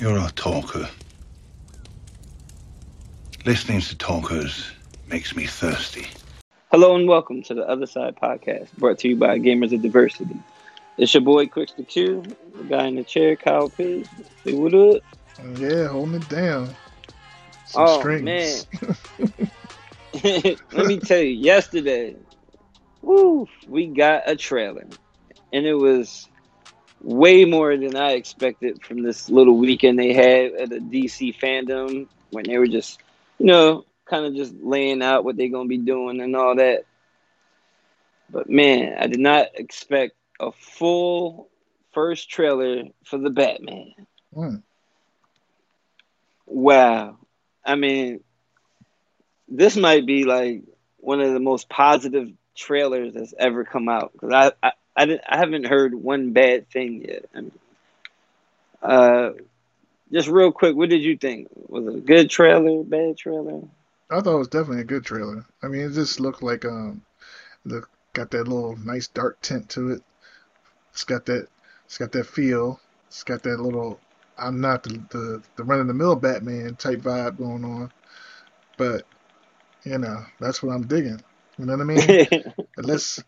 You're a talker. Listening to talkers makes me thirsty. Hello and welcome to the Other Side Podcast, brought to you by Gamers of Diversity. It's your boy Quicks the Q, the guy in the chair, Kyle P. Say what up? Yeah, holding it down. Some oh strings. man, let me tell you, yesterday, woo, we got a trailer, and it was way more than I expected from this little weekend they had at the DC fandom when they were just, you know, kind of just laying out what they're gonna be doing and all that. But man, I did not expect a full first trailer for the Batman. Mm. Wow. I mean, this might be like one of the most positive trailers that's ever come out because I, I I, didn't, I haven't heard one bad thing yet. I mean, uh, just real quick, what did you think? Was it a good trailer, bad trailer? I thought it was definitely a good trailer. I mean, it just looked like um, the got that little nice dark tint to it. It's got that, it's got that feel. It's got that little. I'm not the the, the run of the mill Batman type vibe going on, but you know that's what I'm digging. You know what I mean? less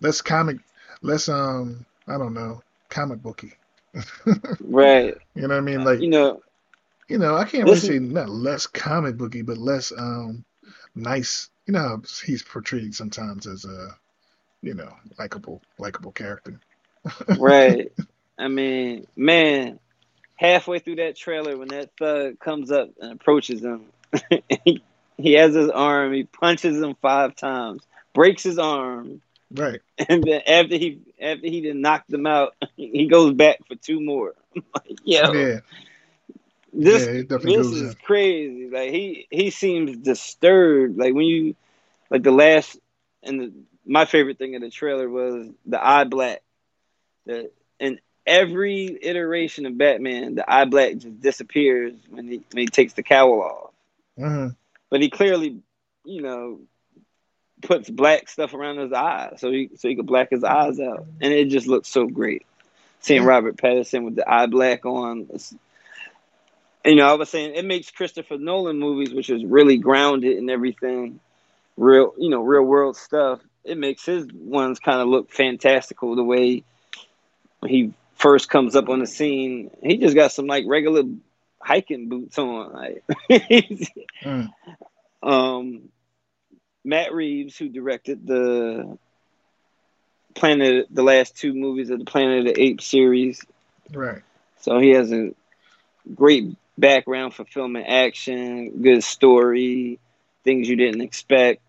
less comic, less um, I don't know, comic booky. right. You know what I mean? Like You know, you know, I can't really Listen- say not less comic booky, but less um nice. You know how he's portrayed sometimes as a you know likable likable character. right. I mean, man, halfway through that trailer, when that thug comes up and approaches him, he, he has his arm, he punches him five times, breaks his arm, Right. and then after he after he done knocked him out, he goes back for two more. Like, yo, Yeah. this yeah. This is crazy. Like he he seems disturbed. Like when you like the last and the, my favorite thing in the trailer was the eye black. The in every iteration of Batman, the eye black just disappears when he when he takes the cowl off. hmm But he clearly, you know, puts black stuff around his eyes so he so he could black his eyes out, and it just looks so great. Seeing Yeah. Robert Pattinson with the eye black on, you know, I was saying it makes Christopher Nolan movies, which is really grounded and everything, real, you know, real world stuff. It makes his ones kind of look fantastical the way he first comes up on the scene. He just got some like regular hiking boots on, like. Mm. um, Matt Reeves, who directed the Planet, the last two movies of the Planet of the Apes series, Right. so he has a great background for film and action, good story, things you didn't expect.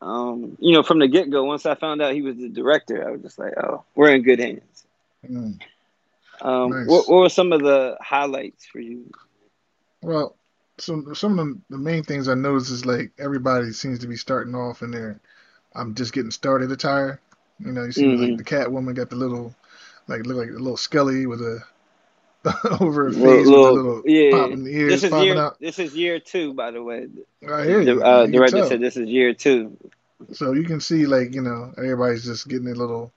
Um, you know, from the get go, once I found out he was the director, I was just like, oh, we're in good hands. Mm. Um, Nice. what, what were some of the highlights for you? Well, some some of the, the main things I noticed is like everybody seems to be starting off in their I'm just getting started attire. You know, you see Mhm. like the Catwoman got the little like look like a little skelly with a over her face Little- with a little yeah, pop in the ears This is popping year. out. This is year two, by the way. I hear you. The uh, You director said this is year two. So you can see like, you know, everybody's just getting their little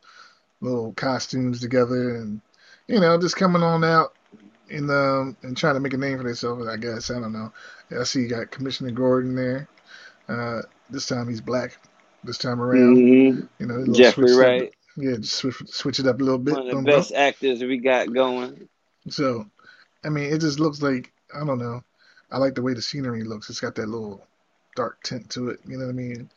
little costumes together and you know, just coming on out and um and trying to make a name for themselves, I guess. I don't know. I see you got Commissioner Gordon there. Uh this time he's black. This time around. Mhm. You know, Jeffrey Wright, Yeah, just switch switch it up a little bit. one of the best actors we got going. So I mean it just looks like I don't know. I like the way the scenery looks. It's got that little dark tint to it, you know what I mean?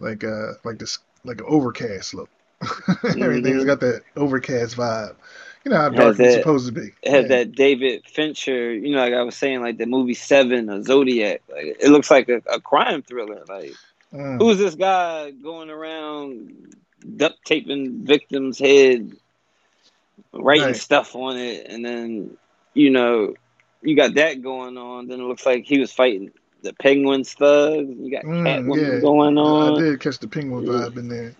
Like uh like this like an overcast look. Everything's Mhm. got that overcast vibe. You know how dark it's that- supposed to be. It has Yeah. that David Fincher, you know, like I was saying, like the movie Seven or Zodiac. Like it looks like a, a crime thriller. Like Mm. who's this guy going around duct taping victims' head, writing Right. stuff on it, and then you know you got that going on. Then it looks like he was fighting the Penguins thugs. You got Mm, Catwoman yeah. going I, I did catch the penguin vibe in there.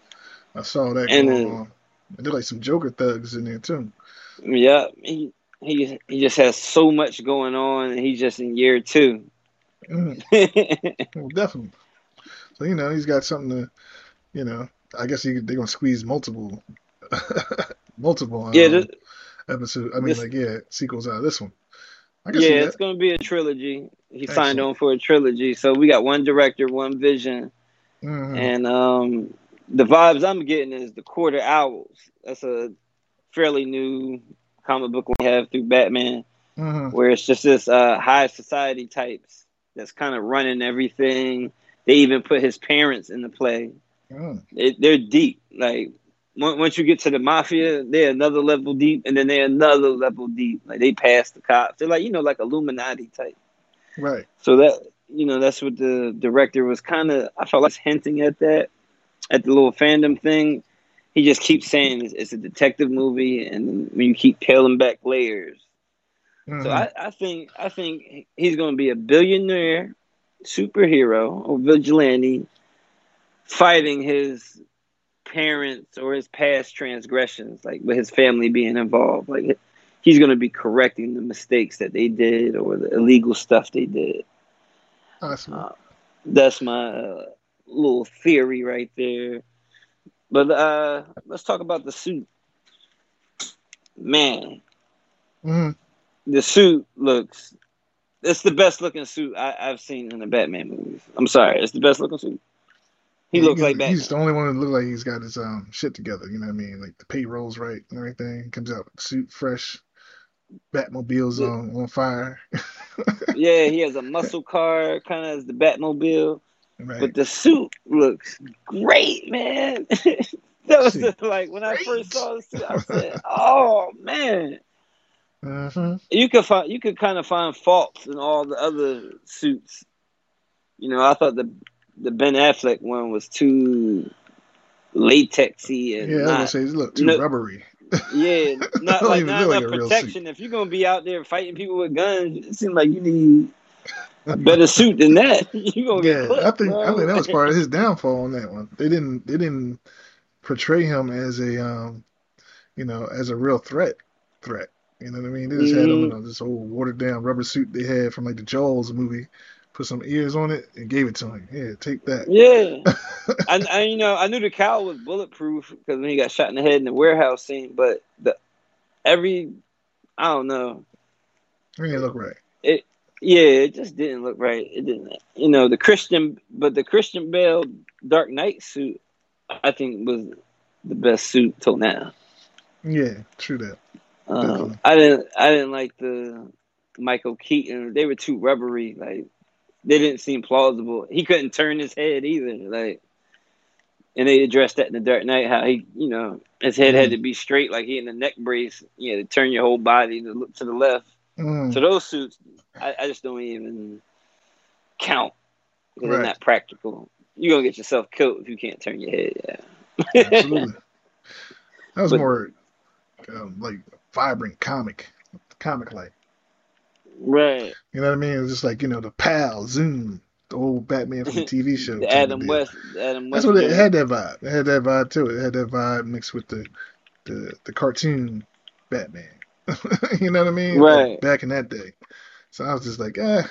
I saw that And going then- on. There's like some Joker thugs in there too. Yeah, he he he just has so much going on, and he's just in year two. Mm, well, definitely. So you know he's got something to, you know. I guess he, they're gonna squeeze multiple, multiple um, yeah, this, episode. I mean, this- like yeah, sequels out of this one. Yeah, it's going to be a trilogy. He signed on for a trilogy, so we got one director, one vision, Mhm. and um, the vibes I'm getting is the Court of Owls. That's a fairly new comic book we have through Batman, Mhm. where it's just this uh, high society types that's kind of running everything. They even put his parents in the play. Mm. It, they're deep. Like once you get to the mafia, they're another level deep, and then they're another level deep. Like they pass the cops. They're like you know like Illuminati type. Right. So that you know that's what the director was kind of. I felt like hinting at that at the little fandom thing. He just keeps saying it's, it's a detective movie, and when you keep peeling back layers. Mhm. So I, I think I think he's going to be a billionaire superhero or vigilante fighting his parents or his past transgressions, like with his family being involved. Like he's going to be correcting the mistakes that they did or the illegal stuff they did. Awesome. Uh, that's my uh, little theory right there. But uh, let's talk about the suit. Man, Mhm. the suit looks. It's the best looking suit I, I've seen in the Batman movies. I'm sorry, it's the best looking suit. He Yeah, looks got- like Batman. He's the only one that looks like he's got his um shit together. You know what I mean? Like the payrolls right and everything. Comes out suit fresh. Batmobile's Yeah. on on fire. yeah, he has a muscle car, kind of as the Batmobile, right. but the suit looks great, man. that was the, like when I first saw the suit, I said, "Oh man." hmm you could find you could kind of find faults in all the other suits. You know, I thought the the Ben Affleck one was too latexy and Yeah, I was say it look too no- rubbery. yeah, not like not look like enough protection. If you're gonna be out there fighting people with guns, it seems like you need better suit than that. you gonna Yeah, get clipped, I think bro. I think that was part of his downfall on that one. They didn't they didn't portray him as a um you know as a real threat threat. You know what I mean? They just had him in a, this old watered down rubber suit they had from like the Jaws movie. Put some ears on it and gave it to him. Yeah, take that. Yeah, I, I you know I knew the cowl was bulletproof because when he got shot in the head in the warehouse scene, but the every I don't know. It didn't look right. Yeah, it just didn't look right. It didn't, you know, the Christian, but the Christian Bale Dark Knight suit, I think was the best suit till now. Yeah, true that. Um, I didn't, I didn't like the Michael Keaton. They were too rubbery. Like they didn't seem plausible. He couldn't turn his head either. Like, and they addressed that in the Dark Knight how he, you know, his head had to be straight, like he in a neck brace. You had to turn your whole body to look to the left. Mm, So those suits, I, I just don't even count because Right. they're not practical. You're gonna get yourself killed if you can't turn your head. Yeah. absolutely. That was But- more um, like vibrant comic, comic like. right. You know what I mean? It was just like you know the pal Zoom, the old Batman from the TV show. The Adam. West. Adam West. That's what it, it had that vibe. It had that vibe too. It had that vibe mixed with the the, the cartoon Batman. you know what I mean? Right. Like, back in that day. So I was just like, eh.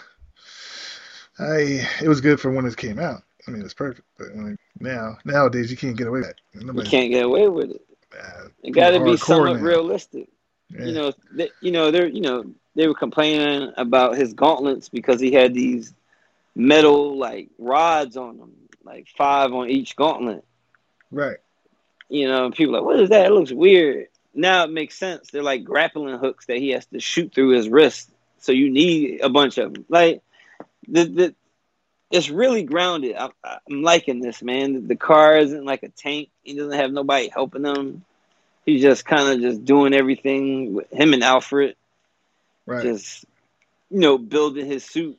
I it was good for when it came out. I mean, it's perfect. But like, now nowadays you can't get away with that. You Nobody, can't get away with it. uh, It got to be somewhat now. realistic. yeah. You know, they, you know, they're, you know, they were complaining about his gauntlets because he had these metal like rods on them, like five on each gauntlet. Right. You know, people are like, what is that? It looks weird. Now it makes sense. They're like grappling hooks that he has to shoot through his wrist. So you need a bunch of them. Like the the it's really grounded. I, I'm liking this man. The car isn't like a tank. He doesn't have nobody helping him. He's just kind of just doing everything with him and Alfred, Right. just you know, building his suit.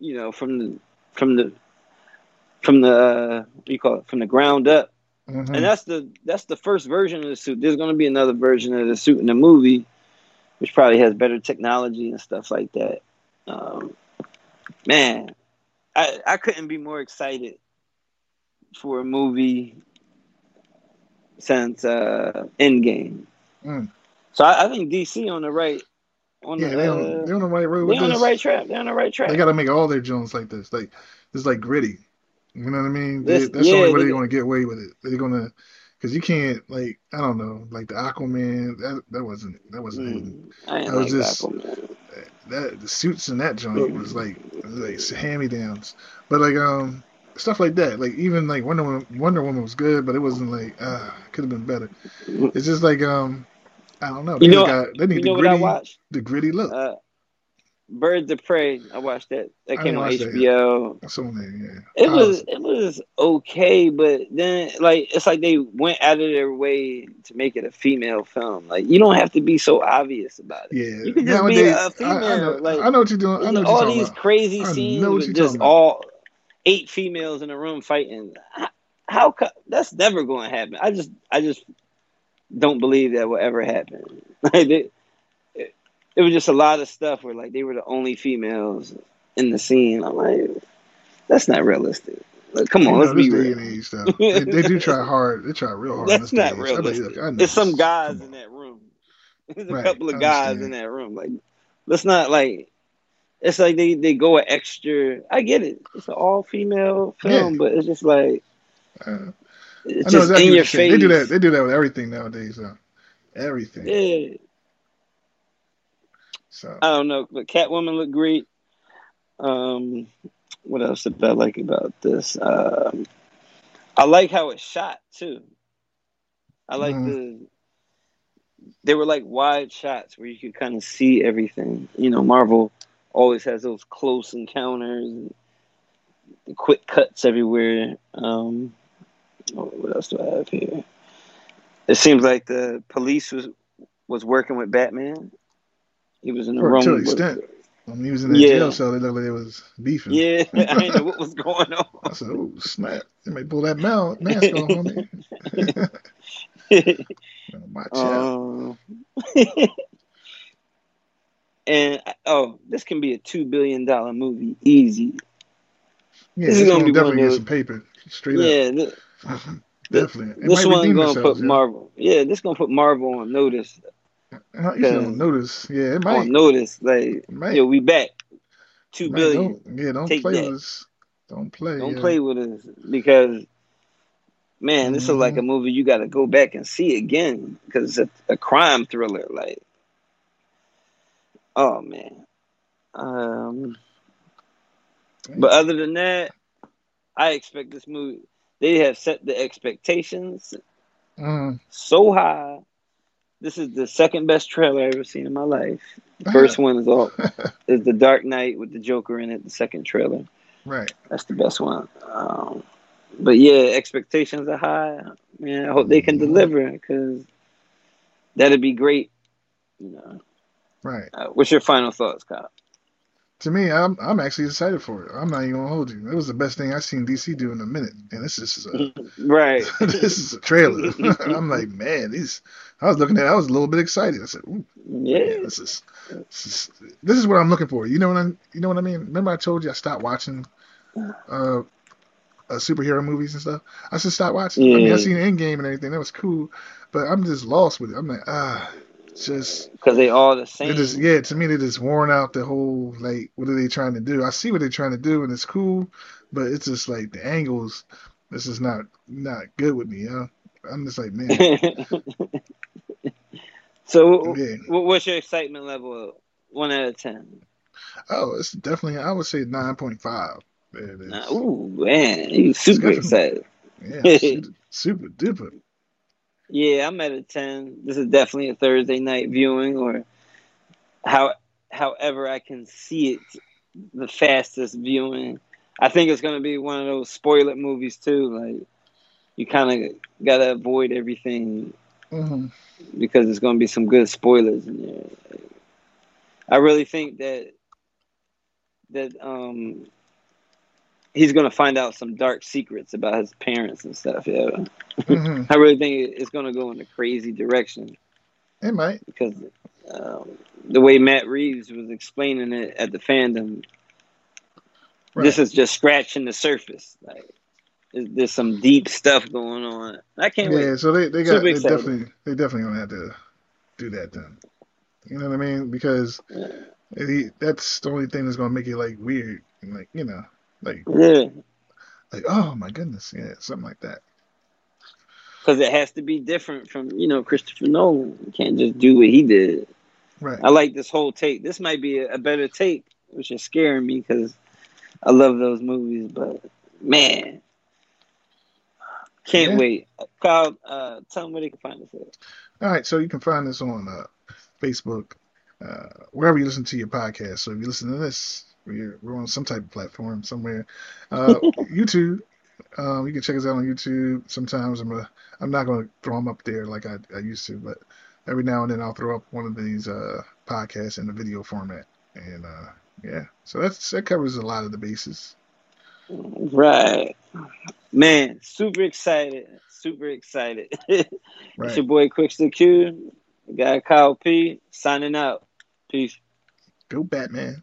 You know, from the from the from the uh, what do you call it? From the ground up. Mhm. And that's the that's the first version of the suit. There's going to be another version of the suit in the movie, which probably has better technology and stuff like that. Um, man, I I couldn't be more excited for a movie since uh, Endgame. Mm. So I, I think DC on the right on yeah, the they uh, on, they on the right road they with on this. the right track. They're on the right track. They got to make all their Jones like this. Like it's like gritty. You know what I mean? They, that's the yeah, only way they- they're gonna get away with it. They're gonna because you can't like I don't know like the Aquaman that that wasn't that wasn't. Mm, I ain't I was like just- Aquaman. that the suits in that joint was like like hand me downs. But like um stuff like that. Like even like Wonder Woman Wonder Woman was good, but it wasn't like uh could have been better. It's just like um I don't know. They You know, got they need you know the what I gritty watched? the gritty look. Uh, Birds of Prey. I watched that. That I came on that HBO. That's on there, yeah. It I was it was okay, but then like it's like they went out of their way to make it a female film. Like you don't have to be so obvious about it. yeah. You can just be Nowadays, a I, I female. know like I know what you're doing. I know all these about. crazy scenes with just all eight females in a room fighting. How, how that's never going to happen. I just I just don't believe that will ever happen. Like it, was just a lot of stuff where like they were the only females in the scene. I'm like, that's not realistic. Like, come You on, know, let's be real. age. They, they do try hard. They try real hard. That's not and age. Realistic. look, I There's some guys in that room. There's a Right, couple of guys in that room. Like, let's not like. It's like they, they go an extra. I get it. It's an all female film, but it's just like Uh, I know just exactly in your face. They do that. They do that with everything nowadays. Though. Everything. Yeah, So I don't know, but Catwoman looked great. Um, what else did I like about this? Um, I like how it's shot too. I like Mhm. the. They were like wide shots where you could kind of see everything. You know, Marvel always has those close encounters, and quick cuts everywhere. Um, oh, what else do I have here? It seems like the police was was working with Batman. He was in the Or room to an with- extent. when he was in that Yeah. jail cell, they looked like they was beefing. Yeah, I didn't know what was going on. I said, "Oh snap! They might pull that ma- mask off on me." Watch out. um, and oh, this can be a two billion dollar movie, easy. Yeah, this this, is gonna be definitely get some paper. Straight Yeah, up. definitely. It this one's gonna themselves, put yeah. Marvel. Yeah, this gonna put Marvel on notice. Uh, You don't notice. Yeah, it might. Notice, like might. yo, we back two might. billion. Don't, yeah, don't Take play that. with us. Don't play. Don't yeah. play with us because, man, this is like a movie you got to go back and see again because it's a, a crime thriller. Like, oh man. Um, but other than that, I expect this movie. They have set the expectations Mm. so high. This is the second best trailer I've ever seen in my life. The first one is all is the Dark Knight with the Joker in it. The second trailer. right. That's the best one. Um, but yeah, expectations are high. Man, I hope they can Mhm. deliver because that'd be great. You know, Right. uh, what's your final thoughts, Kyle? To me, I'm I'm actually excited for it. I'm not even gonna hold you. It was the best thing I've seen DC do in a minute, and this is a, right. this is a trailer. I'm like, man, these. I was looking at. it, I was a little bit excited. I said, Ooh, yeah. yeah, this is, this is this is what I'm looking for. You know what I you know what I mean? Remember I told you I stopped watching uh, uh superhero movies and stuff. I should stop watching. I mean, I seen Endgame and everything. That was cool, but I'm just lost with it. I'm like, ah, just Because they all the same. just yeah. To me, they just worn out the whole like. What are they trying to do? I see what they're trying to do, and it's cool, but it's just like the angles. This is not not good with me. I'm just like, man, so, yeah. what's your excitement level? One out of ten. Oh, it's definitely. I would say nine point five. There it is. Nah, ooh, man, you super excited. Yeah, super, super duper. Yeah, I'm at a ten. This is definitely a Thursday night viewing, or how however I can see it, the fastest viewing. I think it's gonna be one of those spoiler movies too. Like you kind of gotta avoid everything hmm because there's gonna be some good spoilers in there. I really think that that um he's gonna find out some dark secrets about his parents and stuff. Yeah, hmm I really think it's gonna go in a crazy direction It might. because um, the way Matt Reeves was explaining it at the fandom, Right. this is just scratching the surface. Like there's, there's some deep stuff going on. I can't yeah, wait. so they, they got they definitely they definitely gonna have to do that then. You know what I mean? Because Yeah. it, that's the only thing that's gonna make it like weird, and like you know, like Yeah, like oh my goodness, yeah, something like that. because it has to be different from you know Christopher Nolan. You can't just do what he did. Right. I like this whole take. This might be a, a better take, which is scaring me because I love those movies. But man, can't Yeah. wait. Kyle, uh, tell them where they can find us at. All right, so you can find us on uh, Facebook, uh, wherever you listen to your podcast. So if you listen to this, we're, we're on some type of platform somewhere. Uh, YouTube, um, you can check us out on YouTube. Sometimes I'm a, I'm not going to throw them up there like I, I used to, but every now and then I'll throw up one of these uh, podcasts in the video format. And uh, yeah, so that's that covers a lot of the bases. Right. Man, super excited. Super excited. it's your boy Quickster Q. Guy Kyle P. Signing out. Peace. Go Batman.